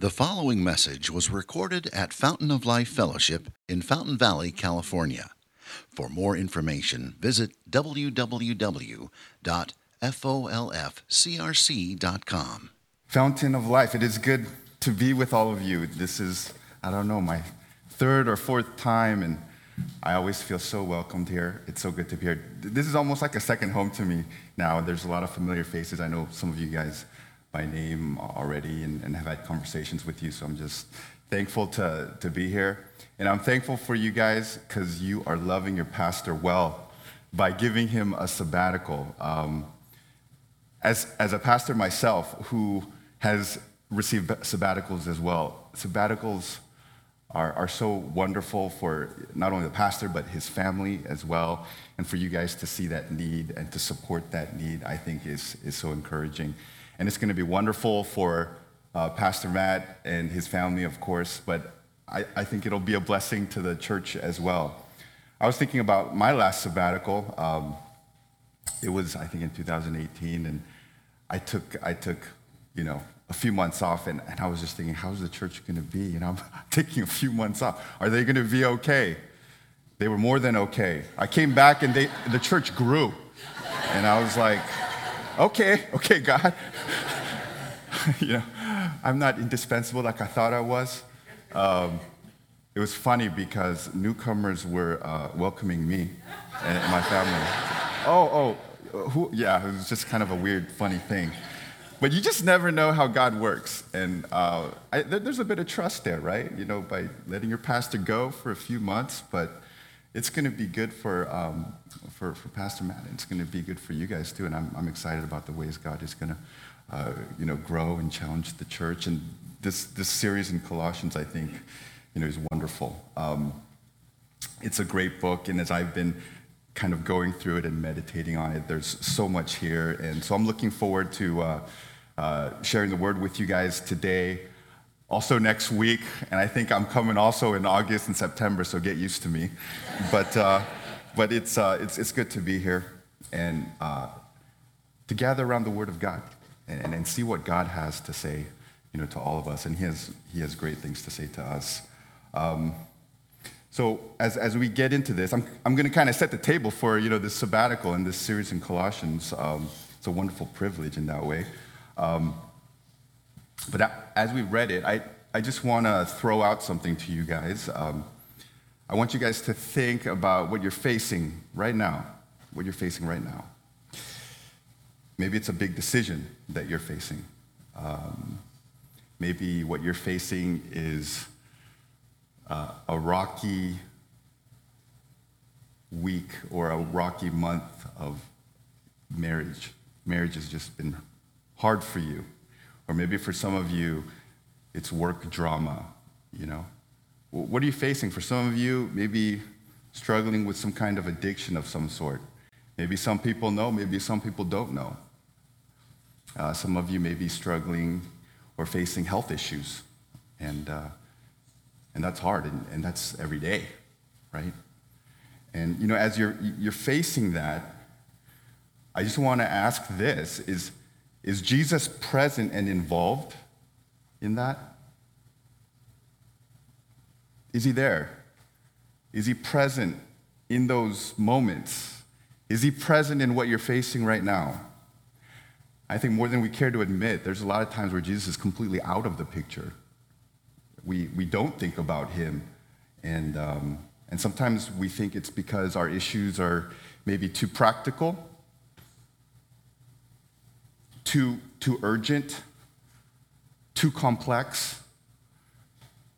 The following message was recorded at Fountain of Life Fellowship in Fountain Valley, California. For more information, visit www.folfcrc.com. Fountain of Life, it is good to be with all of you. This is, I don't know, my third or fourth time, and I always feel so welcomed here. It's so good to be here. This is almost like a second home to me now. There's a lot of familiar faces. I know some of you guys by name already and, and have had conversations with you. So I'm just thankful to, to be here. And I'm thankful for you guys because you are loving your pastor well by giving him a sabbatical. Um, as, as a pastor myself who has received sabbaticals as well, sabbaticals are, are so wonderful for not only the pastor, but his family as well. And for you guys to see that need and to support that need, I think is, is so encouraging. And it's going to be wonderful for uh, Pastor Matt and his family, of course, but I, I, think it'll be a blessing to the church as well. I was thinking about my last sabbatical. Um, it was, I think, in 2018, and I took, I took, you know, a few months off, and, and I was just thinking, how's the church going to be? You know, I'm taking a few months off. Are they going to be okay? They were more than okay. I came back, and they, the church grew, and I was like, okay, okay, God. you know, I'm not indispensable like I thought I was. Um, it was funny because newcomers were uh, welcoming me and my family. Oh, oh, who, yeah, it was just kind of a weird, funny thing. But you just never know how God works. And uh, I, there's a bit of trust there, right? You know, by letting your pastor go for a few months, but it's going to be good for, um, for, for Pastor Matt. It's going to be good for you guys too. And I'm, I'm excited about the ways God is going to, uh, you know, grow and challenge the church. And this, this series in Colossians, I think, you know, is wonderful. Um, it's a great book. And as I've been kind of going through it and meditating on it, there's so much here. And so I'm looking forward to uh, uh, sharing the word with you guys today also next week, and I think I'm coming also in August and September, so get used to me. But, uh, but it's, uh, it's, it's good to be here and uh, to gather around the Word of God and, and see what God has to say you know, to all of us. And He has, he has great things to say to us. Um, so as, as we get into this, I'm, I'm going to kind of set the table for you know, this sabbatical and this series in Colossians. Um, it's a wonderful privilege in that way. Um, but as we read it, I, I just want to throw out something to you guys. Um, I want you guys to think about what you're facing right now, what you're facing right now. Maybe it's a big decision that you're facing. Um, maybe what you're facing is uh, a rocky week or a rocky month of marriage. Marriage has just been hard for you. Or maybe for some of you, it's work drama, you know? What are you facing? For some of you, maybe struggling with some kind of addiction of some sort. Maybe some people know, maybe some people don't know. Uh, some of you may be struggling or facing health issues, and, uh, and that's hard, and, and that's every day, right? And you know, as you're, you're facing that, I just want to ask this is, is Jesus present and involved in that? Is he there? Is he present in those moments? Is he present in what you're facing right now? I think more than we care to admit, there's a lot of times where Jesus is completely out of the picture. We, we don't think about him. And, um, and sometimes we think it's because our issues are maybe too practical too, too urgent, too complex.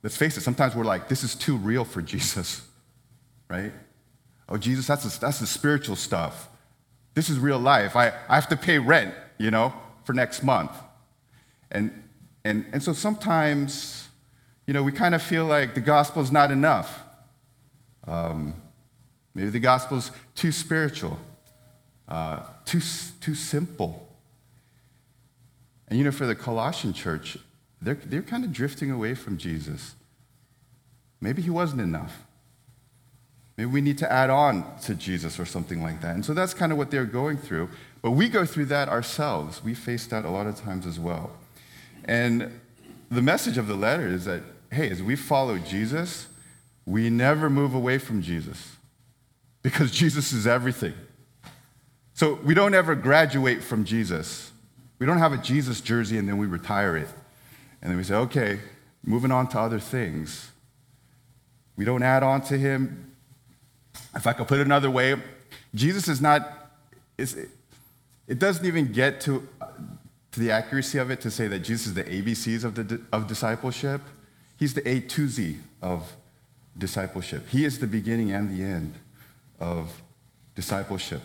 Let's face it, sometimes we're like, this is too real for Jesus, right? Oh, Jesus, that's the, that's the spiritual stuff. This is real life. I, I have to pay rent, you know, for next month. And, and, and so sometimes, you know, we kind of feel like the gospel is not enough. Um, maybe the gospel is too spiritual, uh, too, too simple. And you know, for the Colossian church, they're, they're kind of drifting away from Jesus. Maybe he wasn't enough. Maybe we need to add on to Jesus or something like that. And so that's kind of what they're going through. But we go through that ourselves. We face that a lot of times as well. And the message of the letter is that, hey, as we follow Jesus, we never move away from Jesus because Jesus is everything. So we don't ever graduate from Jesus. We don't have a Jesus jersey and then we retire it. And then we say, okay, moving on to other things. We don't add on to him. If I could put it another way, Jesus is not, it doesn't even get to, to the accuracy of it to say that Jesus is the ABCs of, the, of discipleship. He's the A to Z of discipleship. He is the beginning and the end of discipleship.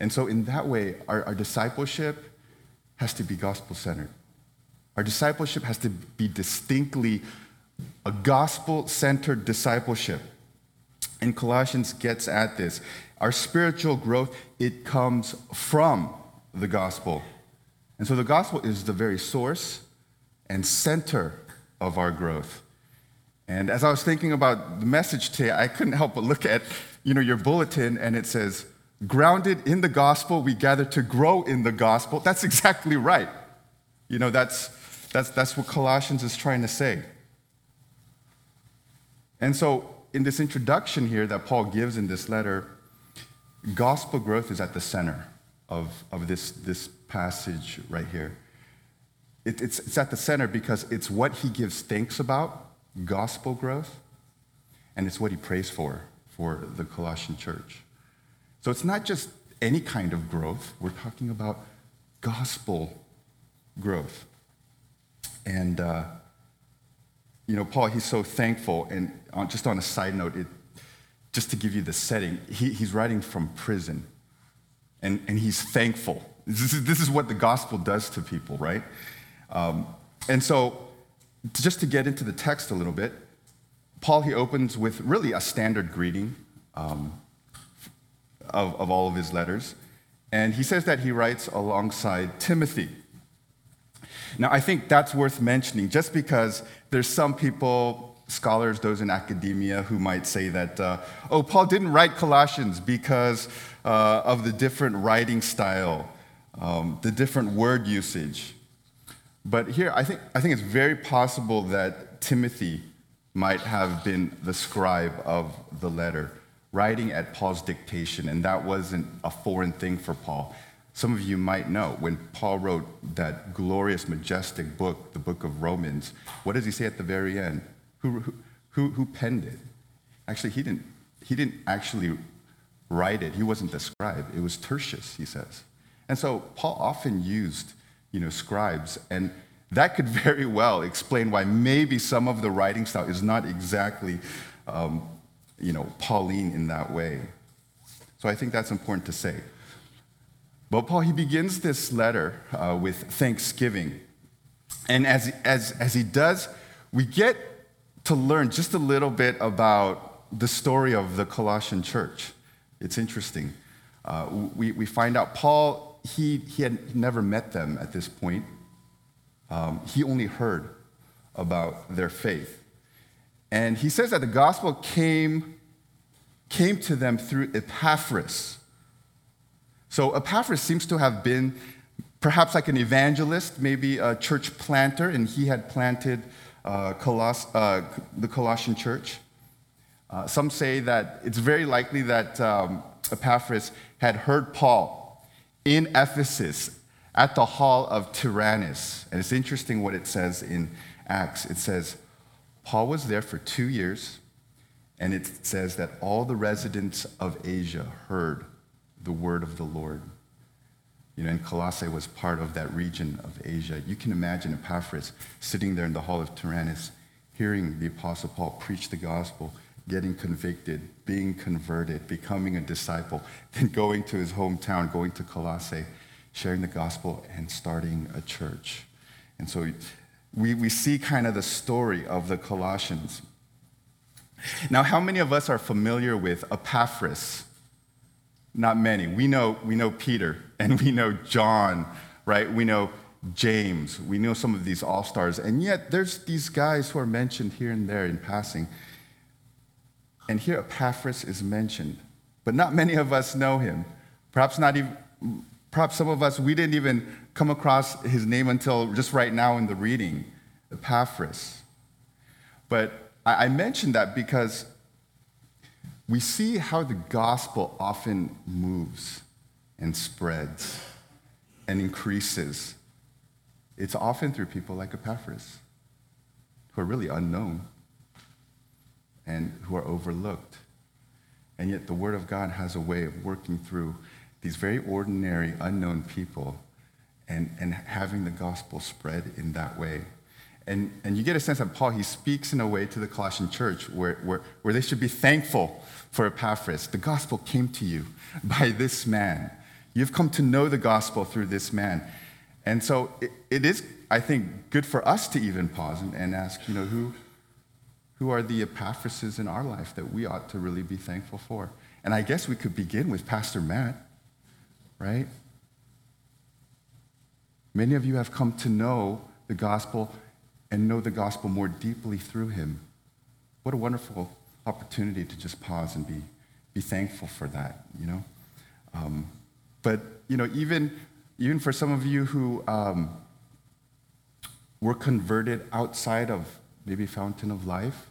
And so, in that way, our, our discipleship has to be gospel centered. Our discipleship has to be distinctly a gospel centered discipleship. And Colossians gets at this. Our spiritual growth, it comes from the gospel. And so the gospel is the very source and center of our growth. And as I was thinking about the message today, I couldn't help but look at you know, your bulletin and it says, grounded in the gospel, we gather to grow in the gospel. That's exactly right. You know, that's, that's, that's what Colossians is trying to say. And so, in this introduction here that Paul gives in this letter, gospel growth is at the center of, of this, this passage right here. It, it's, it's at the center because it's what he gives thanks about, gospel growth, and it's what he prays for, for the Colossian church. So it's not just any kind of growth, we're talking about gospel growth. And, uh, you know, Paul, he's so thankful. And on, just on a side note, it, just to give you the setting, he, he's writing from prison. And, and he's thankful. This is, this is what the gospel does to people, right? Um, and so, just to get into the text a little bit, Paul, he opens with really a standard greeting. Um, of, of all of his letters. And he says that he writes alongside Timothy. Now, I think that's worth mentioning just because there's some people, scholars, those in academia, who might say that, uh, oh, Paul didn't write Colossians because uh, of the different writing style, um, the different word usage. But here, I think, I think it's very possible that Timothy might have been the scribe of the letter writing at Paul's dictation, and that wasn't a foreign thing for Paul. Some of you might know when Paul wrote that glorious, majestic book, the book of Romans, what does he say at the very end? Who, who, who penned it? Actually, he didn't, he didn't actually write it. He wasn't the scribe. It was Tertius, he says. And so Paul often used, you know, scribes, and that could very well explain why maybe some of the writing style is not exactly um, you know, Pauline in that way. So I think that's important to say. But Paul, he begins this letter uh, with thanksgiving. And as, as, as he does, we get to learn just a little bit about the story of the Colossian church. It's interesting. Uh, we, we find out Paul, he, he had never met them at this point. Um, he only heard about their faith. And he says that the gospel came, came to them through Epaphras. So Epaphras seems to have been perhaps like an evangelist, maybe a church planter, and he had planted uh, Coloss- uh, the Colossian church. Uh, some say that it's very likely that um, Epaphras had heard Paul in Ephesus at the hall of Tyrannus. And it's interesting what it says in Acts. It says, Paul was there for two years, and it says that all the residents of Asia heard the word of the Lord. You know, and Colossae was part of that region of Asia. You can imagine Epaphras sitting there in the hall of Tyrannus, hearing the Apostle Paul preach the gospel, getting convicted, being converted, becoming a disciple, then going to his hometown, going to Colossae, sharing the gospel, and starting a church. And so we, we see kind of the story of the Colossians. Now, how many of us are familiar with Epaphras? Not many. We know, we know Peter and we know John, right? We know James. We know some of these all stars. And yet, there's these guys who are mentioned here and there in passing. And here, Epaphras is mentioned, but not many of us know him. Perhaps not even, perhaps some of us, we didn't even come across his name until just right now in the reading. Epaphras. But I mentioned that because we see how the gospel often moves and spreads and increases. It's often through people like Epaphras, who are really unknown and who are overlooked. And yet, the Word of God has a way of working through these very ordinary, unknown people and, and having the gospel spread in that way. And, and you get a sense that Paul, he speaks in a way to the Colossian church where, where, where they should be thankful for Epaphras. The gospel came to you by this man. You've come to know the gospel through this man. And so it, it is, I think, good for us to even pause and, and ask, you know, who, who are the Epaphrases in our life that we ought to really be thankful for? And I guess we could begin with Pastor Matt, right? Many of you have come to know the gospel and know the gospel more deeply through him. What a wonderful opportunity to just pause and be, be thankful for that, you know? Um, but, you know, even, even for some of you who um, were converted outside of maybe Fountain of Life,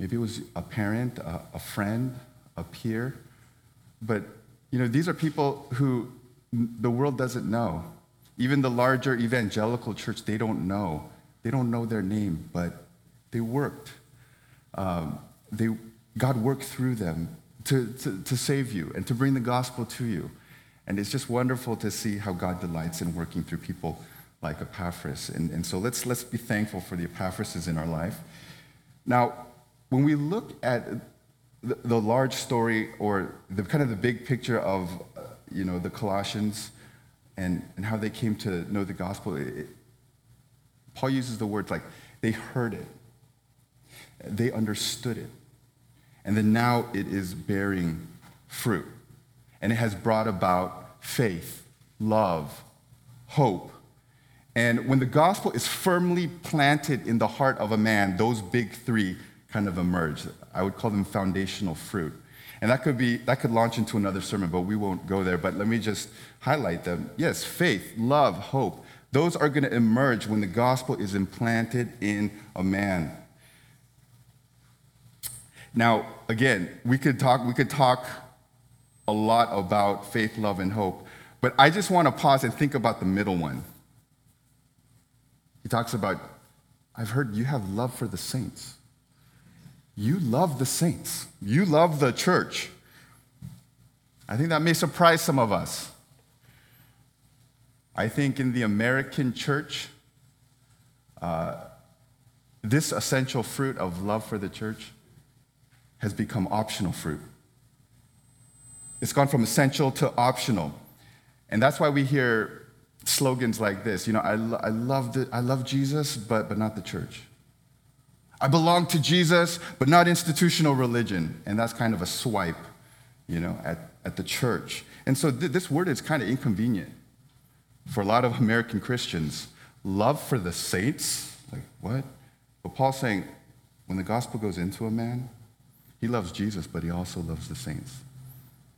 maybe it was a parent, a, a friend, a peer, but, you know, these are people who the world doesn't know. Even the larger evangelical church, they don't know they don't know their name, but they worked. Um, they, God worked through them to, to, to save you and to bring the gospel to you. And it's just wonderful to see how God delights in working through people like Epaphras. And, and so let's, let's be thankful for the Epaphrases in our life. Now, when we look at the, the large story or the kind of the big picture of, uh, you know, the Colossians and, and how they came to know the gospel, it, Paul uses the words like they heard it, they understood it, and then now it is bearing fruit. And it has brought about faith, love, hope. And when the gospel is firmly planted in the heart of a man, those big three kind of emerge. I would call them foundational fruit. And that could be that could launch into another sermon, but we won't go there. But let me just highlight them. Yes, faith, love, hope. Those are going to emerge when the gospel is implanted in a man. Now, again, we could talk, we could talk a lot about faith, love, and hope, but I just want to pause and think about the middle one. He talks about, I've heard you have love for the saints. You love the saints. You love the church. I think that may surprise some of us. I think in the American church, uh, this essential fruit of love for the church has become optional fruit. It's gone from essential to optional. And that's why we hear slogans like this you know, I, lo- I, love, the, I love Jesus, but, but not the church. I belong to Jesus, but not institutional religion. And that's kind of a swipe, you know, at, at the church. And so th- this word is kind of inconvenient for a lot of American Christians, love for the saints, like what? But Paul's saying, when the gospel goes into a man, he loves Jesus, but he also loves the saints.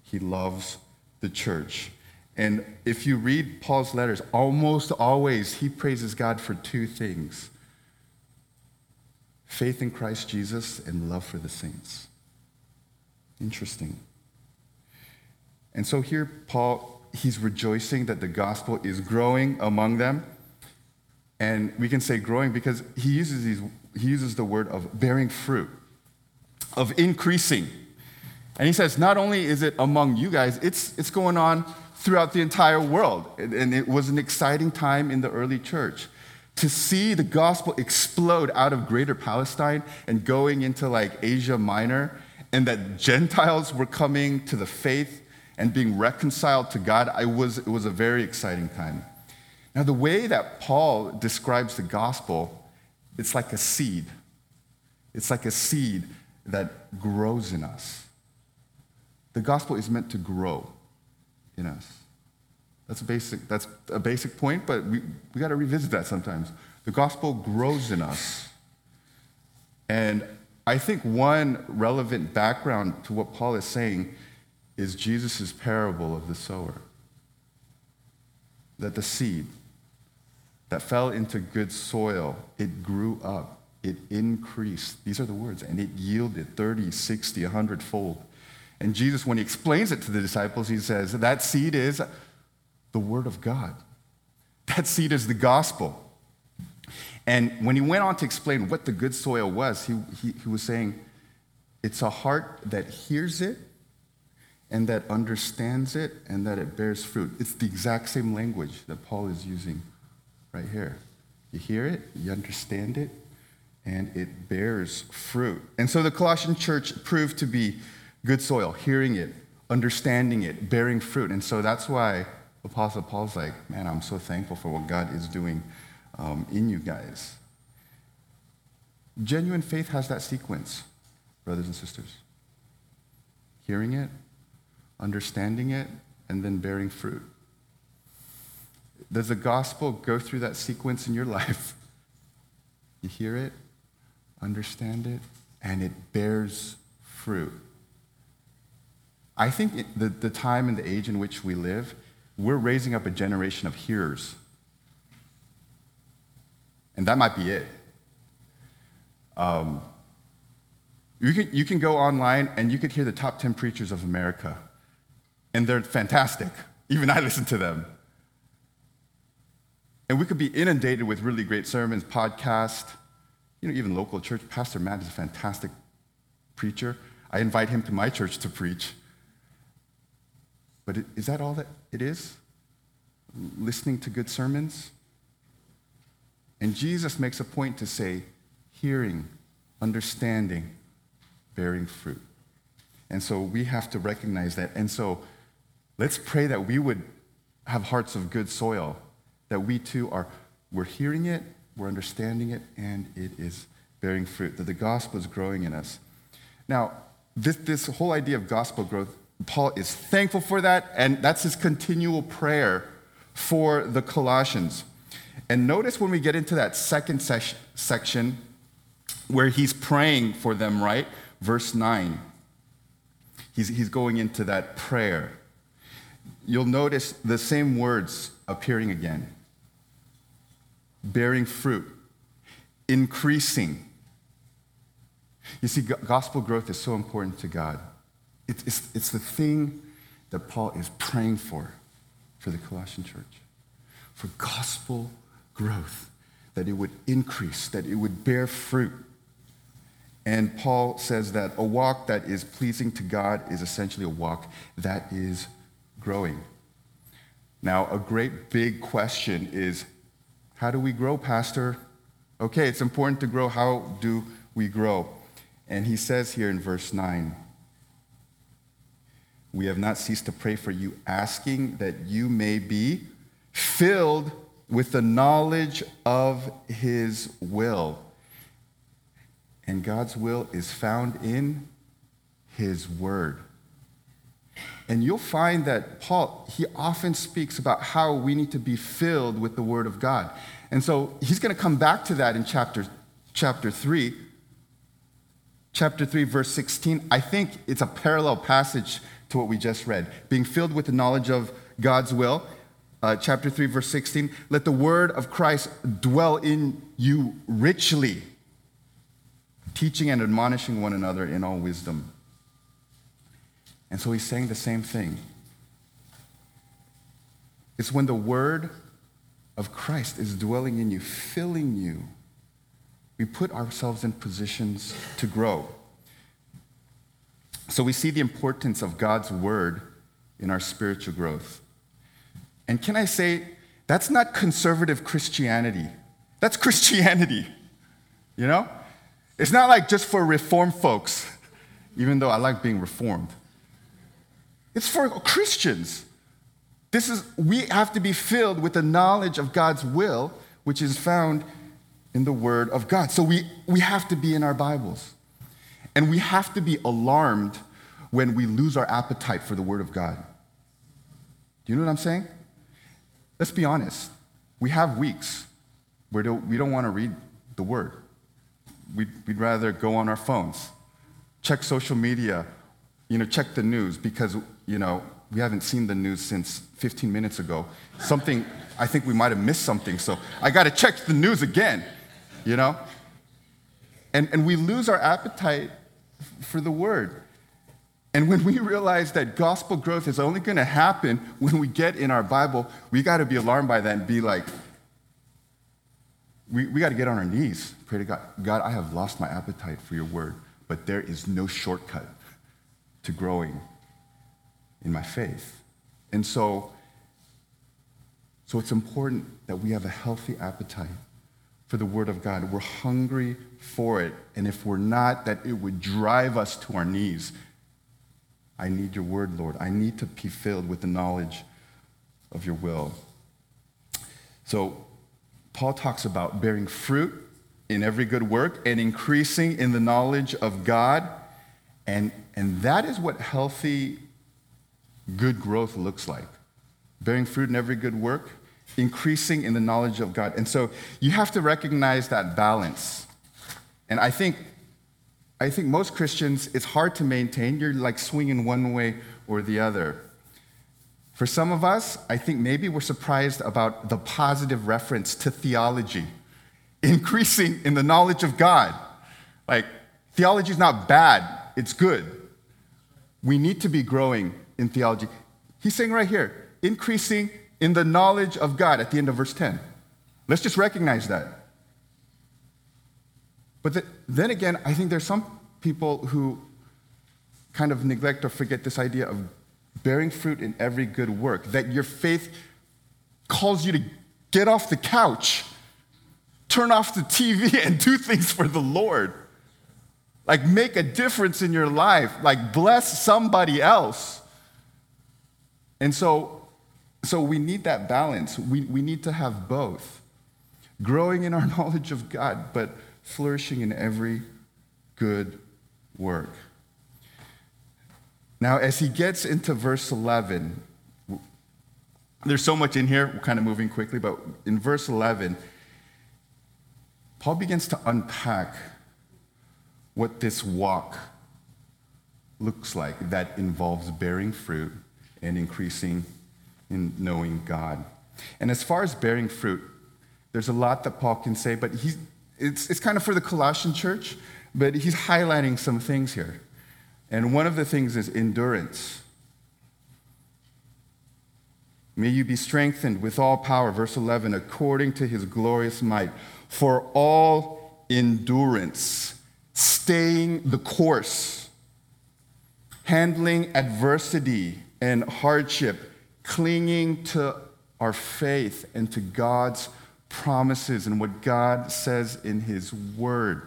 He loves the church. And if you read Paul's letters, almost always he praises God for two things faith in Christ Jesus and love for the saints. Interesting. And so here, Paul he's rejoicing that the gospel is growing among them. And we can say growing because he uses, these, he uses the word of bearing fruit, of increasing. And he says, not only is it among you guys, it's, it's going on throughout the entire world. And it was an exciting time in the early church to see the gospel explode out of greater Palestine and going into like Asia Minor, and that Gentiles were coming to the faith and being reconciled to God, I was, it was a very exciting time. Now, the way that Paul describes the gospel, it's like a seed. It's like a seed that grows in us. The gospel is meant to grow in us. That's a basic, that's a basic point, but we, we got to revisit that sometimes. The gospel grows in us. And I think one relevant background to what Paul is saying is Jesus' parable of the sower. That the seed, that fell into good soil, it grew up, it increased. These are the words, and it yielded 30, 60, 100 fold. And Jesus, when he explains it to the disciples, he says, That seed is the word of God. That seed is the gospel. And when he went on to explain what the good soil was, he, he, he was saying, It's a heart that hears it and that understands it and that it bears fruit. It's the exact same language that Paul is using right here. You hear it, you understand it, and it bears fruit. And so the Colossian church proved to be good soil, hearing it, understanding it, bearing fruit. And so that's why Apostle Paul's like, man, I'm so thankful for what God is doing um, in you guys. Genuine faith has that sequence, brothers and sisters. Hearing it, understanding it, and then bearing fruit. Does the gospel go through that sequence in your life? You hear it, understand it, and it bears fruit. I think the, the time and the age in which we live, we're raising up a generation of hearers. And that might be it. Um, you, can, you can go online and you could hear the top 10 preachers of America and they're fantastic. Even I listen to them. And we could be inundated with really great sermons, podcasts, you know, even local church. Pastor Matt is a fantastic preacher. I invite him to my church to preach. But is that all that it is? Listening to good sermons? And Jesus makes a point to say, hearing, understanding, bearing fruit. And so we have to recognize that. And so Let's pray that we would have hearts of good soil, that we too are, we're hearing it, we're understanding it, and it is bearing fruit, that the gospel is growing in us. Now, this, this whole idea of gospel growth, Paul is thankful for that, and that's his continual prayer for the Colossians. And notice when we get into that second section where he's praying for them, right? Verse 9. He's, he's going into that prayer you'll notice the same words appearing again bearing fruit, increasing. You see, gospel growth is so important to God. It's, it's, it's the thing that Paul is praying for, for the Colossian church, for gospel growth, that it would increase, that it would bear fruit. And Paul says that a walk that is pleasing to God is essentially a walk that is growing. Now, a great big question is how do we grow, Pastor? Okay, it's important to grow. How do we grow? And he says here in verse 9, we have not ceased to pray for you, asking that you may be filled with the knowledge of his will. And God's will is found in his word. And you'll find that Paul, he often speaks about how we need to be filled with the Word of God. And so he's going to come back to that in chapter, chapter 3. Chapter 3, verse 16. I think it's a parallel passage to what we just read. Being filled with the knowledge of God's will. Uh, chapter 3, verse 16. Let the word of Christ dwell in you richly, teaching and admonishing one another in all wisdom and so he's saying the same thing. It's when the word of Christ is dwelling in you, filling you, we put ourselves in positions to grow. So we see the importance of God's word in our spiritual growth. And can I say, that's not conservative Christianity. That's Christianity. You know? It's not like just for reformed folks, even though I like being reformed. It's for Christians. This is, we have to be filled with the knowledge of God's will, which is found in the Word of God. So we, we have to be in our Bibles. And we have to be alarmed when we lose our appetite for the Word of God. Do you know what I'm saying? Let's be honest. We have weeks where we don't want to read the Word. We'd, rather go on our phones, check social media, you know, check the news because, you know, we haven't seen the news since 15 minutes ago. Something, I think we might have missed something, so I got to check the news again, you know? And, and we lose our appetite for the word. And when we realize that gospel growth is only going to happen when we get in our Bible, we got to be alarmed by that and be like, we, we got to get on our knees. Pray to God, God, I have lost my appetite for your word, but there is no shortcut to growing in my faith. And so, so it's important that we have a healthy appetite for the Word of God. We're hungry for it. And if we're not, that it would drive us to our knees. I need your Word, Lord. I need to be filled with the knowledge of your will. So, Paul talks about bearing fruit in every good work and increasing in the knowledge of God. And, and that is what healthy, good growth looks like. Bearing fruit in every good work, increasing in the knowledge of God. And so you have to recognize that balance. And I think, I think most Christians, it's hard to maintain. You're like swinging one way or the other. For some of us, I think maybe we're surprised about the positive reference to theology, increasing in the knowledge of God. Like, theology is not bad, it's good. We need to be growing in theology. He's saying right here, increasing in the knowledge of God at the end of verse 10. Let's just recognize that. But the, then again, I think there's some people who kind of neglect or forget this idea of bearing fruit in every good work, that your faith calls you to get off the couch, turn off the TV, and do things for the Lord. Like, make a difference in your life, like, bless somebody else. And so, so we need that balance. We, we need to have both growing in our knowledge of God, but flourishing in every good work. Now, as he gets into verse 11, there's so much in here, we're kind of moving quickly, but in verse 11, Paul begins to unpack what this walk looks like that involves bearing fruit and increasing in knowing God. And as far as bearing fruit, there's a lot that Paul can say, but he's, it's, it's kind of for the Colossian church, but he's highlighting some things here. And one of the things is endurance. May you be strengthened with all power, verse 11, according to his glorious might, for all endurance, staying the course, handling adversity and hardship clinging to our faith and to God's promises and what God says in His Word.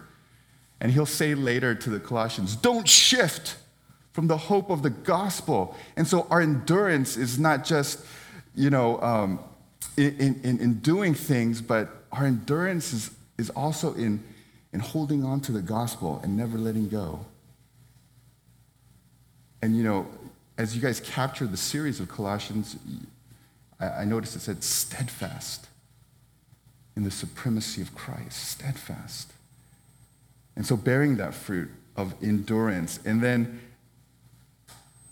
And He'll say later to the Colossians, don't shift from the hope of the gospel. And so our endurance is not just, you know, um, in, in, in doing things, but our endurance is, is also in, in holding on to the gospel and never letting go. And, you know, as you guys capture the series of Colossians, I, noticed it said steadfast in the supremacy of Christ, steadfast. And so bearing that fruit of endurance. And then,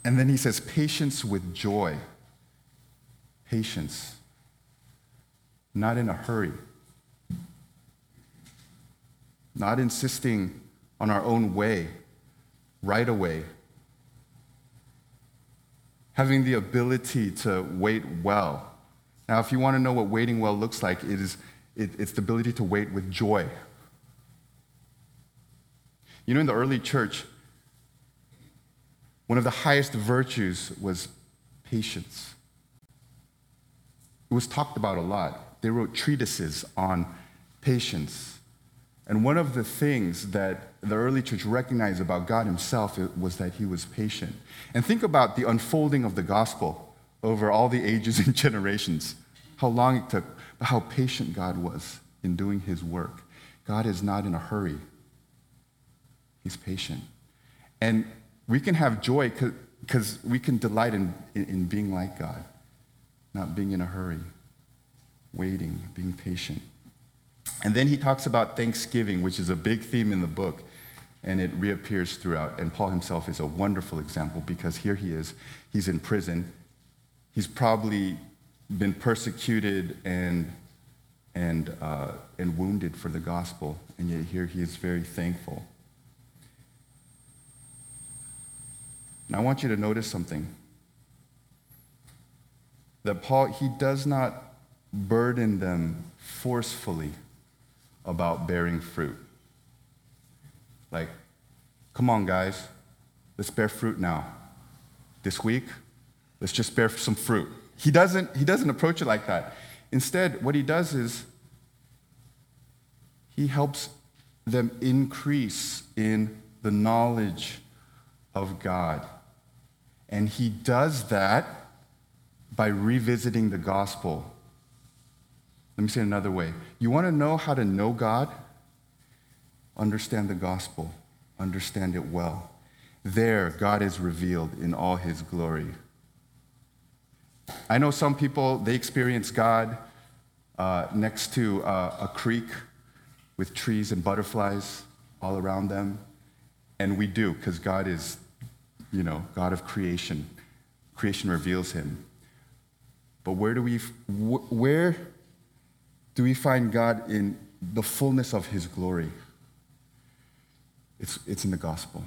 and then he says, patience with joy. Patience. Not in a hurry. Not insisting on our own way, right away, having the ability to wait well. Now, if you want to know what waiting well looks like, it is, it, it's the ability to wait with joy. You know, in the early church, one of the highest virtues was patience. It was talked about a lot. They wrote treatises on patience. And one of the things that the early church recognized about God himself was that he was patient. And think about the unfolding of the gospel over all the ages and generations, how long it took, but how patient God was in doing his work. God is not in a hurry, he's patient. And we can have joy because we can delight in, in, in being like God, not being in a hurry, waiting, being patient. And then he talks about thanksgiving, which is a big theme in the book, and it reappears throughout. And Paul himself is a wonderful example because here he is, he's in prison, he's probably been persecuted and, and, uh, and wounded for the gospel, and yet here he is very thankful. And I want you to notice something. That Paul, he does not burden them forcefully about bearing fruit. Like, come on, guys, let's bear fruit now. This week, let's just bear some fruit. He doesn't, he doesn't approach it like that. Instead, what he does is he helps them increase in the knowledge of God. And he does that by revisiting the gospel. Let me say it another way. You want to know how to know God? Understand the gospel, understand it well. There, God is revealed in all his glory. I know some people, they experience God uh, next to uh, a creek with trees and butterflies all around them. And we do, because God is, you know, God of creation. Creation reveals him. But where do we, where do we find God in the fullness of his glory? It's, it's in the gospel.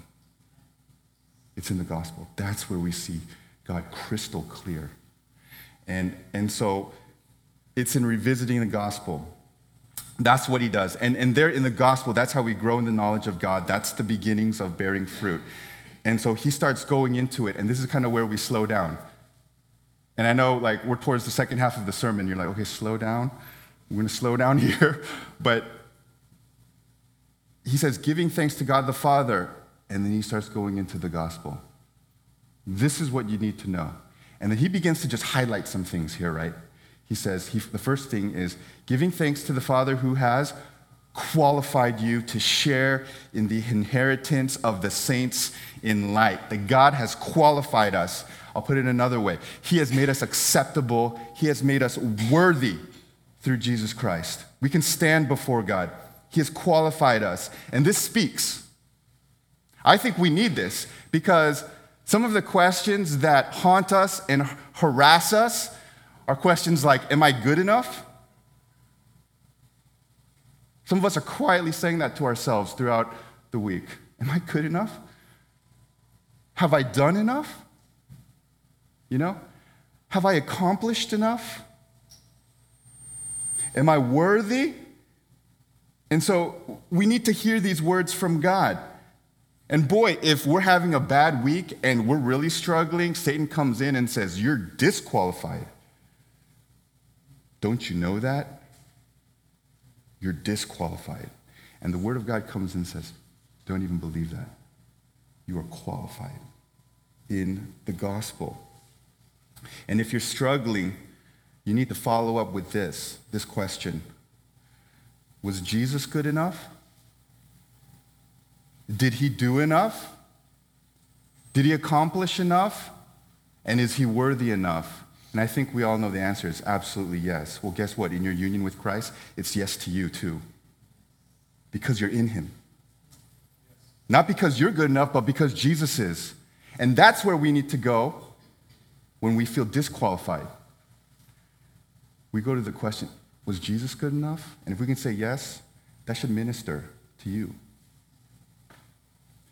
It's in the gospel. That's where we see God crystal clear. And, and so it's in revisiting the gospel. That's what he does. And, and there in the gospel, that's how we grow in the knowledge of God. That's the beginnings of bearing fruit. And so he starts going into it, and this is kind of where we slow down. And I know, like, we're towards the second half of the sermon. You're like, okay, slow down. We're going to slow down here. But he says, giving thanks to God the Father, and then he starts going into the gospel. This is what you need to know. And then he begins to just highlight some things here, right? He says, he, the first thing is giving thanks to the Father who has qualified you to share in the inheritance of the saints in light. That God has qualified us. I'll put it another way He has made us acceptable, He has made us worthy through Jesus Christ. We can stand before God. He has qualified us. And this speaks. I think we need this because some of the questions that haunt us and harass us are questions like Am I good enough? Some of us are quietly saying that to ourselves throughout the week. Am I good enough? Have I done enough? You know? Have I accomplished enough? Am I worthy? And so we need to hear these words from God. And boy, if we're having a bad week and we're really struggling, Satan comes in and says, You're disqualified. Don't you know that? You're disqualified. And the Word of God comes and says, Don't even believe that. You are qualified in the gospel. And if you're struggling, you need to follow up with this this question Was Jesus good enough? Did he do enough? Did he accomplish enough? And is he worthy enough? And I think we all know the answer is absolutely yes. Well, guess what? In your union with Christ, it's yes to you too. Because you're in him. Not because you're good enough, but because Jesus is. And that's where we need to go when we feel disqualified. We go to the question was Jesus good enough? And if we can say yes, that should minister to you.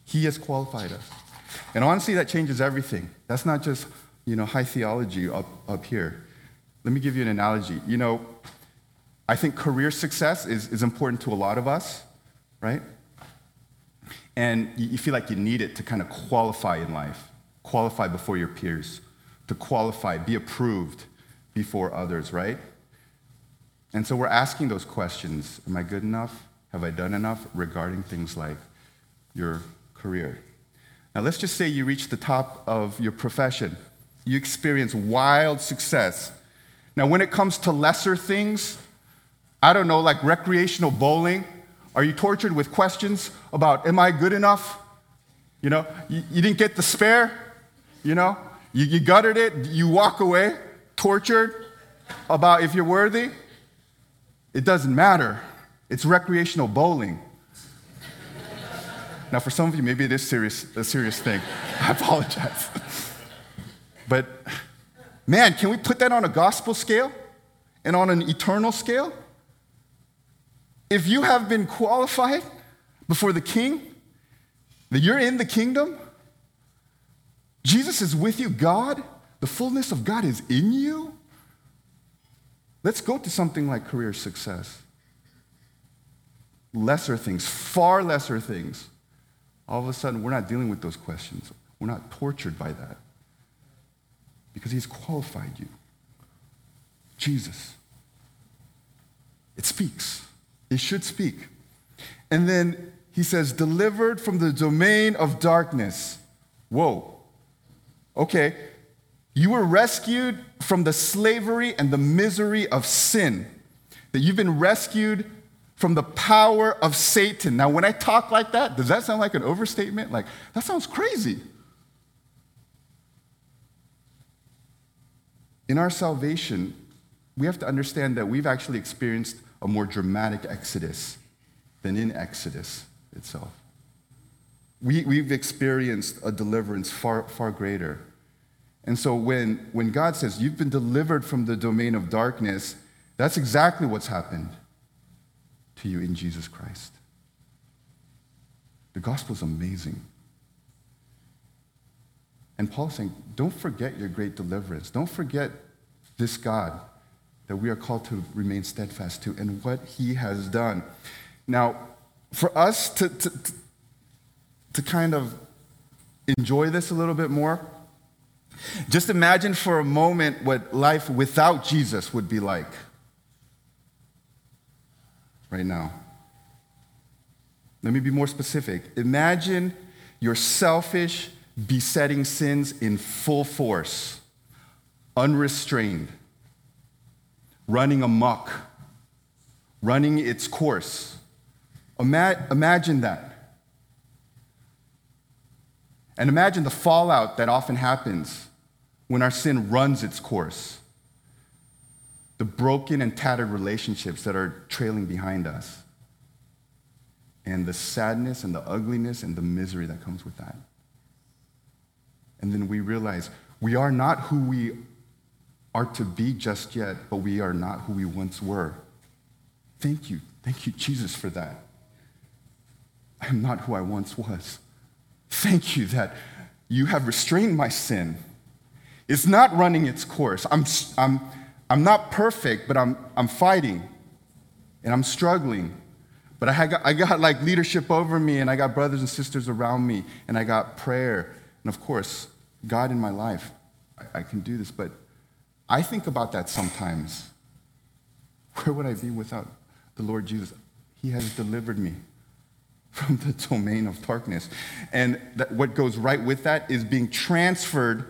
He has qualified us. And honestly, that changes everything. That's not just, you know, high theology up, up here. Let me give you an analogy. You know, I think career success is, is important to a lot of us, right? And you, you feel like you need it to kind of qualify in life, qualify before your peers, to qualify, be approved before others, right? And so we're asking those questions Am I good enough? Have I done enough regarding things like your career. Now, let's just say you reach the top of your profession, you experience wild success. Now, when it comes to lesser things, I don't know, like recreational bowling, are you tortured with questions about, am I good enough? You know, you, you didn't get the spare, you know, you, you gutted it, you walk away, tortured about if you're worthy. It doesn't matter. It's recreational bowling. Now, for some of you, maybe it is serious, a serious thing. I apologize. but man, can we put that on a gospel scale and on an eternal scale? If you have been qualified before the king, that you're in the kingdom, Jesus is with you, God, the fullness of God is in you. Let's go to something like career success. Lesser things, far lesser things. All of a sudden, we're not dealing with those questions. We're not tortured by that because He's qualified you. Jesus. It speaks. It should speak. And then he says, delivered from the domain of darkness. Whoa. Okay. You were rescued from the slavery and the misery of sin. That you've been rescued from the power of Satan. Now, when I talk like that, does that sound like an overstatement? Like, that sounds crazy. In our salvation, we have to understand that we've actually experienced a more dramatic exodus than in Exodus itself. We, we've experienced a deliverance far, far greater. And so when, when God says, You've been delivered from the domain of darkness, that's exactly what's happened to you in Jesus Christ. The gospel is amazing. And Paul's saying, Don't forget your great deliverance. Don't forget this God that we are called to remain steadfast to and what he has done. Now, for us to, to, to kind of enjoy this a little bit more, just imagine for a moment what life without Jesus would be like right now. Let me be more specific. Imagine your selfish, besetting sins in full force, unrestrained running amok, running its course. Ima- imagine that. And imagine the fallout that often happens when our sin runs its course. The broken and tattered relationships that are trailing behind us. And the sadness and the ugliness and the misery that comes with that. And then we realize we are not who we are to be just yet, but we are not who we once were. Thank you. Thank you, Jesus, for that. I am not who I once was. Thank you that you have restrained my sin. It's not running its course. I'm, I'm, I'm not perfect, but I'm, I'm fighting and I'm struggling. But I got, I got like leadership over me, and I got brothers and sisters around me, and I got prayer. And of course, God in my life. I, I can do this, but I think about that sometimes. Where would I be without the Lord Jesus? He has delivered me from the domain of darkness. And that, what goes right with that is being transferred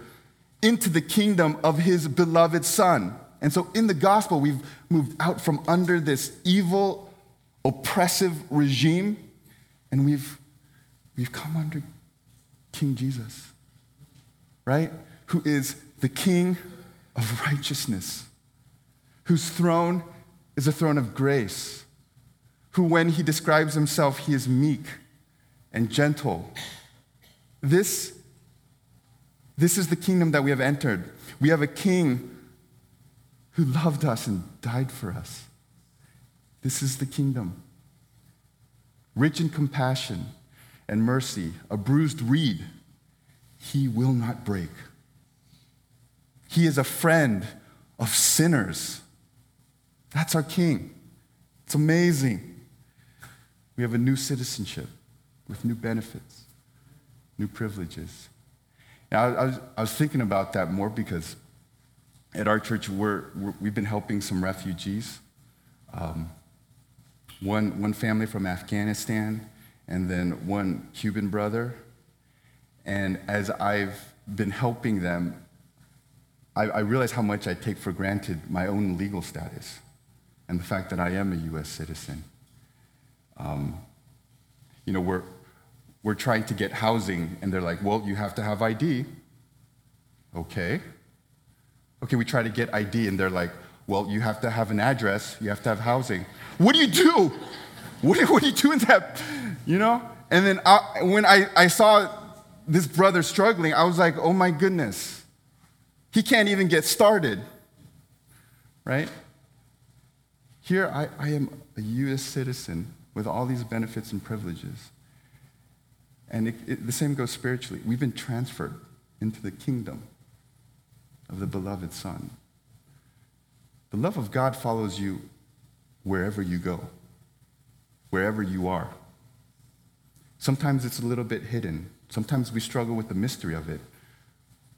into the kingdom of his beloved Son. And so in the gospel, we've moved out from under this evil, oppressive regime, and we've, we've come under King Jesus, right? Who is the King of righteousness, whose throne is a throne of grace, who, when he describes himself, he is meek and gentle. This, this is the kingdom that we have entered. We have a king who loved us and died for us. This is the kingdom. Rich in compassion and mercy, a bruised reed he will not break. He is a friend of sinners. That's our king. It's amazing. We have a new citizenship with new benefits, new privileges. I was, I was thinking about that more because at our church, we're, we have been helping some refugees. Um, one, one family from Afghanistan, and then one Cuban brother. And as I've been helping them, I, I realize how much I take for granted my own legal status and the fact that I am a U.S. citizen. Um, you know, we're, we're trying to get housing, and they're like, well, you have to have ID. Okay. Okay, we try to get ID, and they're like, well, you have to have an address, you have to have housing. What do you do? What do, what you do in that? You know? And then I, when I, I saw this brother struggling, I was like, oh my goodness. He can't even get started, right? Here, I, I am a U.S. citizen with all these benefits and privileges. And it, it, the same goes spiritually. We've been transferred into the kingdom of the beloved Son. The love of God follows you wherever you go, wherever you are. Sometimes it's a little bit hidden. Sometimes we struggle with the mystery of it,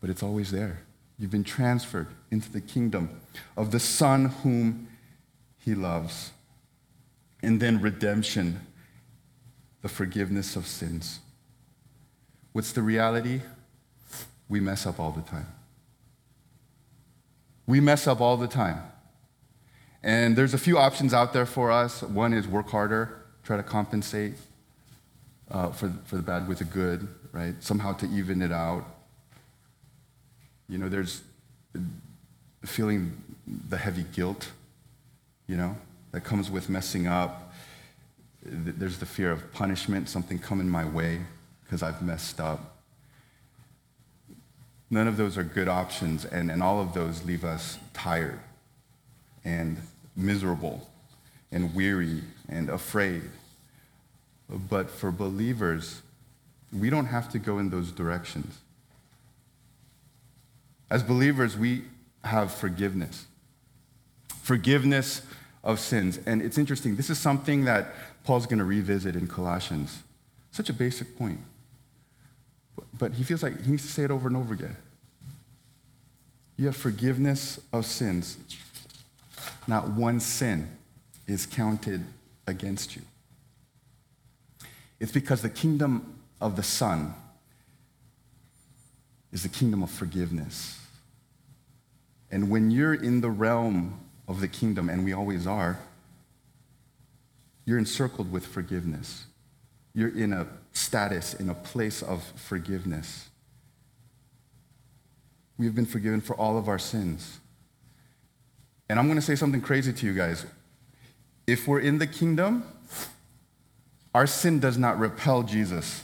but it's always there. You've been transferred into the kingdom of the Son whom He loves. And then redemption, the forgiveness of sins. What's the reality? We mess up all the time. We mess up all the time. And there's a few options out there for us. One is work harder, try to compensate uh, for, for the bad with the good, right? Somehow to even it out. You know, there's feeling the heavy guilt, you know, that comes with messing up. There's the fear of punishment, something coming my way because I've messed up. None of those are good options, and, and all of those leave us tired and miserable and weary and afraid. But for believers, we don't have to go in those directions. As believers, we have forgiveness. Forgiveness of sins. And it's interesting, this is something that Paul's going to revisit in Colossians. Such a basic point. But he feels like he needs to say it over and over again. You have forgiveness of sins. Not one sin is counted against you. It's because the kingdom of the Son is the kingdom of forgiveness. And when you're in the realm of the kingdom, and we always are, you're encircled with forgiveness. You're in a status, in a place of forgiveness. We have been forgiven for all of our sins. And I'm going to say something crazy to you guys. If we're in the kingdom, our sin does not repel Jesus.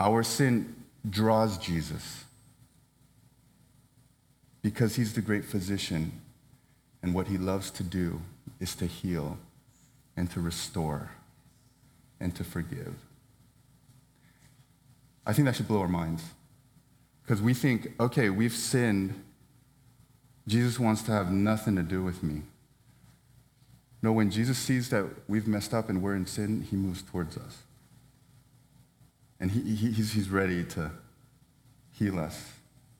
Our sin draws Jesus because he's the great physician, and what he loves to do is to heal and to restore and to forgive. I think that should blow our minds because we think, okay, we've sinned. Jesus wants to have nothing to do with me. No, when Jesus sees that we've messed up and we're in sin, he moves towards us. And he, he, he's, he's ready to heal us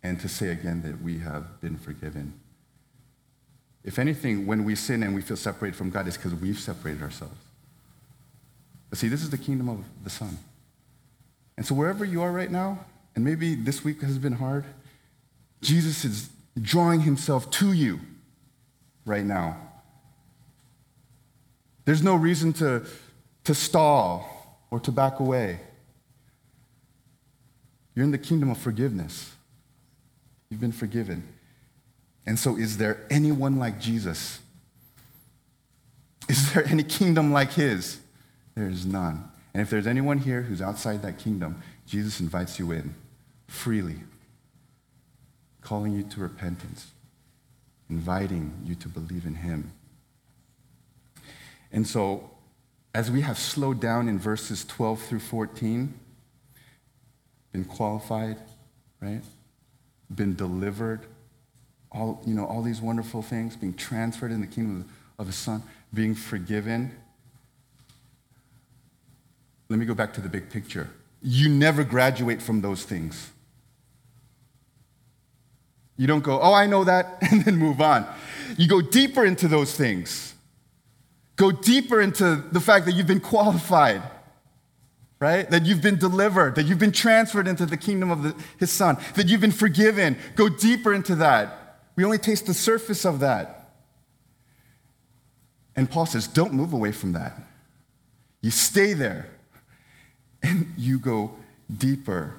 and to say again that we have been forgiven. If anything, when we sin and we feel separated from God, it's because we've separated ourselves. But see, this is the kingdom of the Son. And so wherever you are right now, and maybe this week has been hard, Jesus is drawing himself to you right now. There's no reason to, to stall or to back away. You're in the kingdom of forgiveness. You've been forgiven. And so, is there anyone like Jesus? Is there any kingdom like his? There is none. And if there's anyone here who's outside that kingdom, Jesus invites you in freely, calling you to repentance, inviting you to believe in him. And so, as we have slowed down in verses 12 through 14, been qualified, right? Been delivered, all, you know, all these wonderful things, being transferred in the kingdom of the Son, being forgiven. Let me go back to the big picture. You never graduate from those things. You don't go, oh, I know that, and then move on. You go deeper into those things. Go deeper into the fact that you've been qualified, right? That you've been delivered, that you've been transferred into the kingdom of the, his son, that you've been forgiven. Go deeper into that. We only taste the surface of that. And Paul says, don't move away from that. You stay there and you go deeper.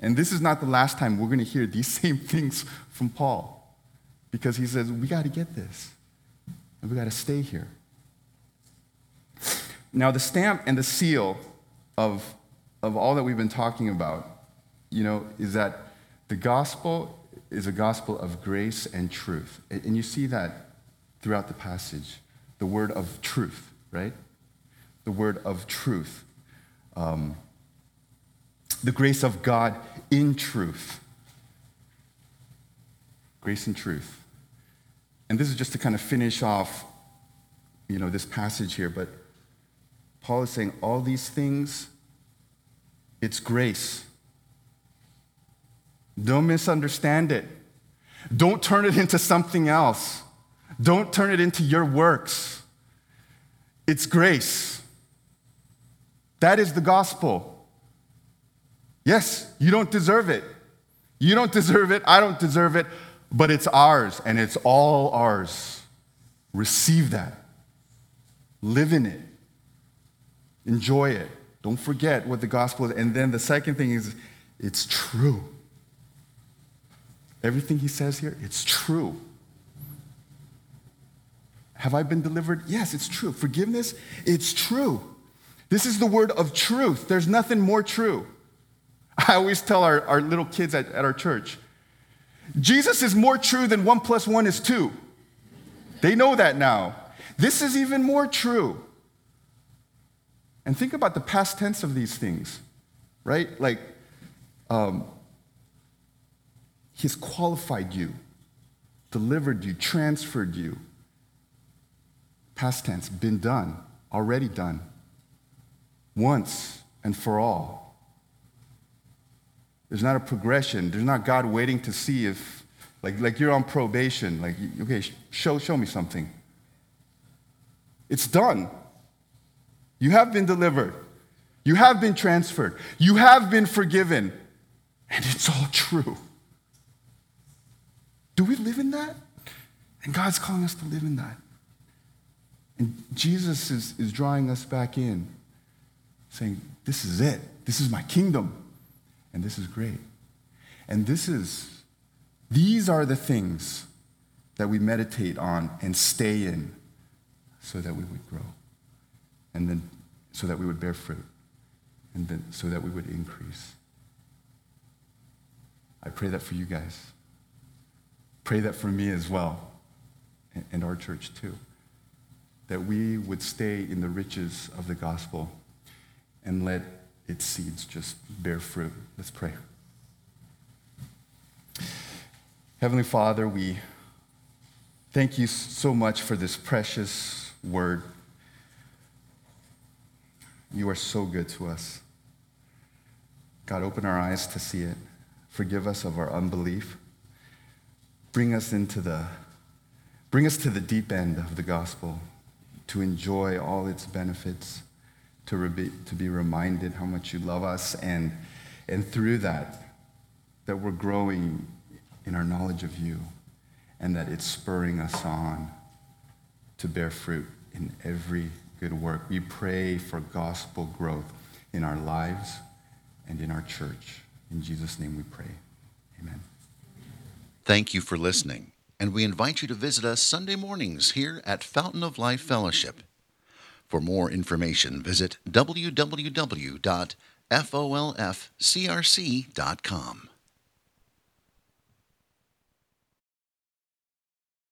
And this is not the last time we're going to hear these same things from Paul because he says, we got to get this and we got to stay here. Now, the stamp and the seal of, of all that we've been talking about, you know, is that The gospel is a gospel of grace and truth. And you see that throughout the passage. The word of truth, right? The word of truth. Um, the grace of God in truth. Grace and truth. And this is just to kind of finish off, you know, this passage here, but Paul is saying all these things, it's grace. Don't misunderstand it. Don't turn it into something else. Don't turn it into your works. It's grace. That is the gospel. Yes, you don't deserve it. You don't deserve it. I don't deserve it. But it's ours, and it's all ours. Receive that. Live in it. Enjoy it. Don't forget what the gospel is. And then the second thing is, it's true. Everything he says here, it's true. Have I been delivered? Yes, it's true. Forgiveness, it's true. This is the word of truth. There's nothing more true. I always tell our, our little kids at, at our church Jesus is more true than one plus one is two. They know that now. This is even more true. And think about the past tense of these things, right? Like, um, He's qualified you, delivered you, transferred you. Past tense, been done, already done, once and for all. There's not a progression. There's not God waiting to see if, like, like you're on probation. Like, okay, show, show me something. It's done. You have been delivered. You have been transferred. You have been forgiven. And it's all true. Do we live in that? And God's calling us to live in that. And Jesus is, is drawing us back in, saying, This is it. This is my kingdom. And this is great. And this is, these are the things that we meditate on and stay in so that we would grow. And then so that we would bear fruit. And then so that we would increase. I pray that for you guys. Pray that for me as well, and our church too, that we would stay in the riches of the gospel and let its seeds just bear fruit. Let's pray. Heavenly Father, we thank you so much for this precious word. You are so good to us. God, open our eyes to see it. Forgive us of our unbelief bring us into the bring us to the deep end of the gospel to enjoy all its benefits to, re- to be reminded how much you love us and and through that that we're growing in our knowledge of you and that it's spurring us on to bear fruit in every good work. We pray for gospel growth in our lives and in our church. In jesus name we pray. Amen. Thank you for listening, and we invite you to visit us Sunday mornings here at Fountain of Life Fellowship. For more information, visit www.folfcrc.com.